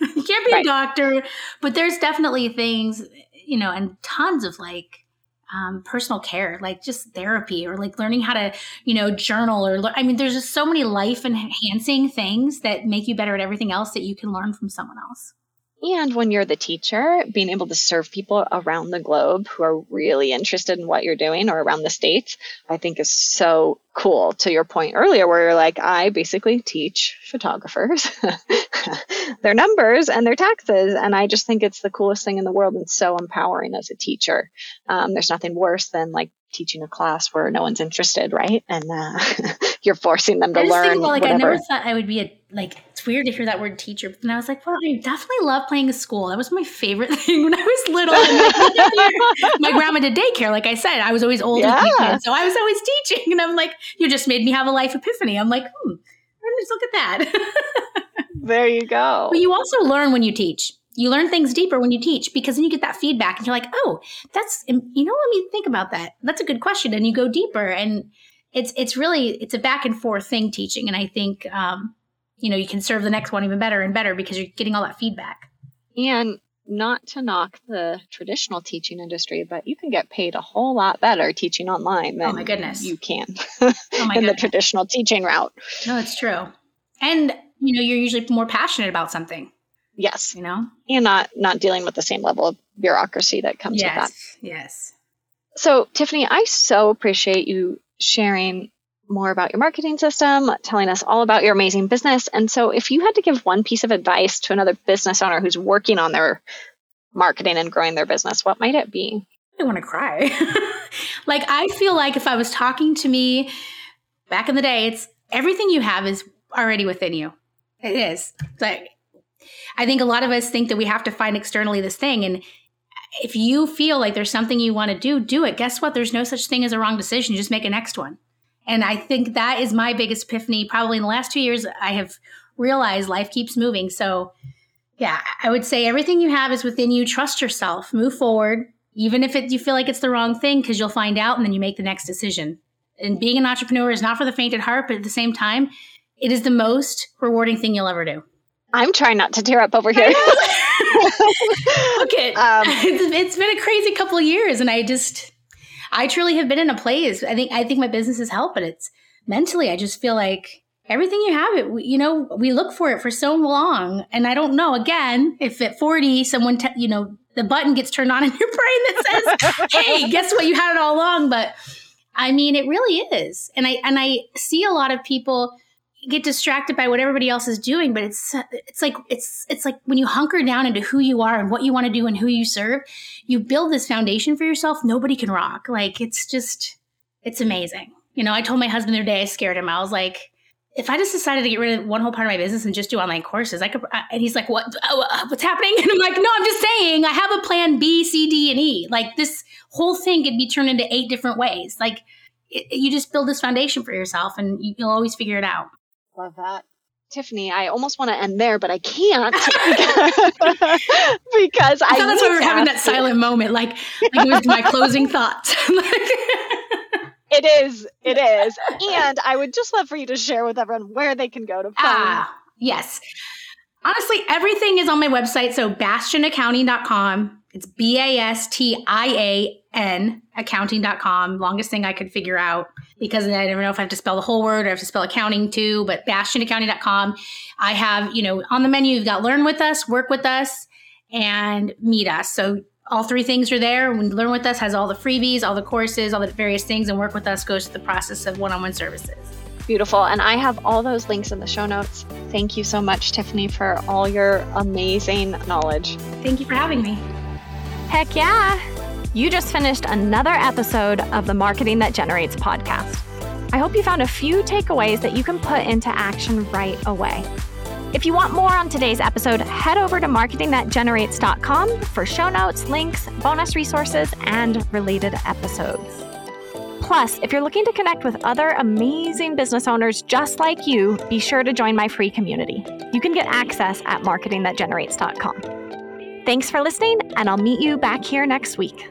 you can't be right. a doctor but there's definitely things you know and tons of like um, personal care, like just therapy or like learning how to, you know, journal or, I mean, there's just so many life enhancing things that make you better at everything else that you can learn from someone else. And when you're the teacher, being able to serve people around the globe who are really interested in what you're doing or around the states, I think is so cool. To your point earlier, where you're like, I basically teach photographers *laughs* *laughs* their numbers and their taxes. And I just think it's the coolest thing in the world and so empowering as a teacher. Um, there's nothing worse than like teaching a class where no one's interested, right? And uh, *laughs* you're forcing them to I learn. Think, well, like whatever. I never thought I would be a like. It's weird to hear that word teacher, but then I was like, well, I definitely love playing a school. That was my favorite *laughs* thing when I was little. my grandma did daycare, like I said. I was always old, yeah. so I was always teaching, and I'm like, you just made me have a life epiphany. I'm like, hmm, just look at that. There you go. But you also learn when you teach you learn things deeper when you teach because then you get that feedback and you're like, oh, that's you know, let me think about that. That's a good question, and you go deeper, and it's it's really it's a back and forth thing teaching, and I think um, you know you can serve the next one even better and better because you're getting all that feedback. And not to knock the traditional teaching industry, but you can get paid a whole lot better teaching online than oh my goodness. you can oh my *laughs* in goodness. the traditional teaching route. No, it's true. And you know, you're usually more passionate about something. Yes. You know? And not not dealing with the same level of bureaucracy that comes yes, with that. Yes. So, Tiffany, I so appreciate you sharing more about your marketing system, telling us all about your amazing business. And so, if you had to give one piece of advice to another business owner who's working on their marketing and growing their business, what might it be? I want to cry. *laughs* like, I feel like if I was talking to me back in the day, it's everything you have is already within you. It is. Like, I think a lot of us think that we have to find externally this thing. And if you feel like there's something you want to do, do it. Guess what? There's no such thing as a wrong decision. You just make a next one. And I think that is my biggest epiphany. Probably in the last two years, I have realized life keeps moving. So, yeah, I would say everything you have is within you. Trust yourself, move forward, even if it, you feel like it's the wrong thing, because you'll find out and then you make the next decision. And being an entrepreneur is not for the faint at heart, but at the same time, it is the most rewarding thing you'll ever do. I'm trying not to tear up over here. *laughs* okay, um, *laughs* it's, it's been a crazy couple of years, and I just, I truly have been in a place. I think, I think my business has helped, but it's mentally. I just feel like everything you have, it, you know, we look for it for so long, and I don't know. Again, if at 40, someone, te- you know, the button gets turned on in your brain that says, *laughs* "Hey, guess what? You had it all along." But I mean, it really is, and I and I see a lot of people get distracted by what everybody else is doing but it's it's like it's it's like when you hunker down into who you are and what you want to do and who you serve you build this foundation for yourself nobody can rock like it's just it's amazing you know i told my husband the other day i scared him i was like if I just decided to get rid of one whole part of my business and just do online courses, I could. And he's like, "What? Uh, what's happening?" *laughs* And I'm like, "No, I'm just saying. I have a plan B, C, D, and E. Like this whole thing could be turned into eight different ways. Like you just build this foundation for yourself, and you'll always figure it out." Love that. Tiffany, I almost want to end there, but I can't *laughs* because, I, I thought that's why we were having that silent moment, like, like it was my closing thoughts. *laughs* it is, it is, and I would just love for you to share with everyone where they can go to find. Ah, yes. Honestly, everything is on my website. So bastianaccounting.com. It's B A S T I A N accounting.com. Longest thing I could figure out because I never know if I have to spell the whole word or I have to spell accounting too, but bastianaccounting.com. I have, you know, on the menu, you've got learn with us, work with us, and meet us. So all three things are there. When Learn With Us has all the freebies, all the courses, all the various things, and Work With Us goes to the process of one on one services. Beautiful. And I have all those links in the show notes. Thank you so much, Tiffany, for all your amazing knowledge. Thank you for having me. Heck yeah! You just finished another episode of the Marketing That Generates podcast. I hope you found a few takeaways that you can put into action right away. If you want more on today's episode, head over to marketingthatgenerates.com for show notes, links, bonus resources, and related episodes. Plus, if you're looking to connect with other amazing business owners just like you, be sure to join my free community. You can get access at marketingthatgenerates.com. Thanks for listening, and I'll meet you back here next week.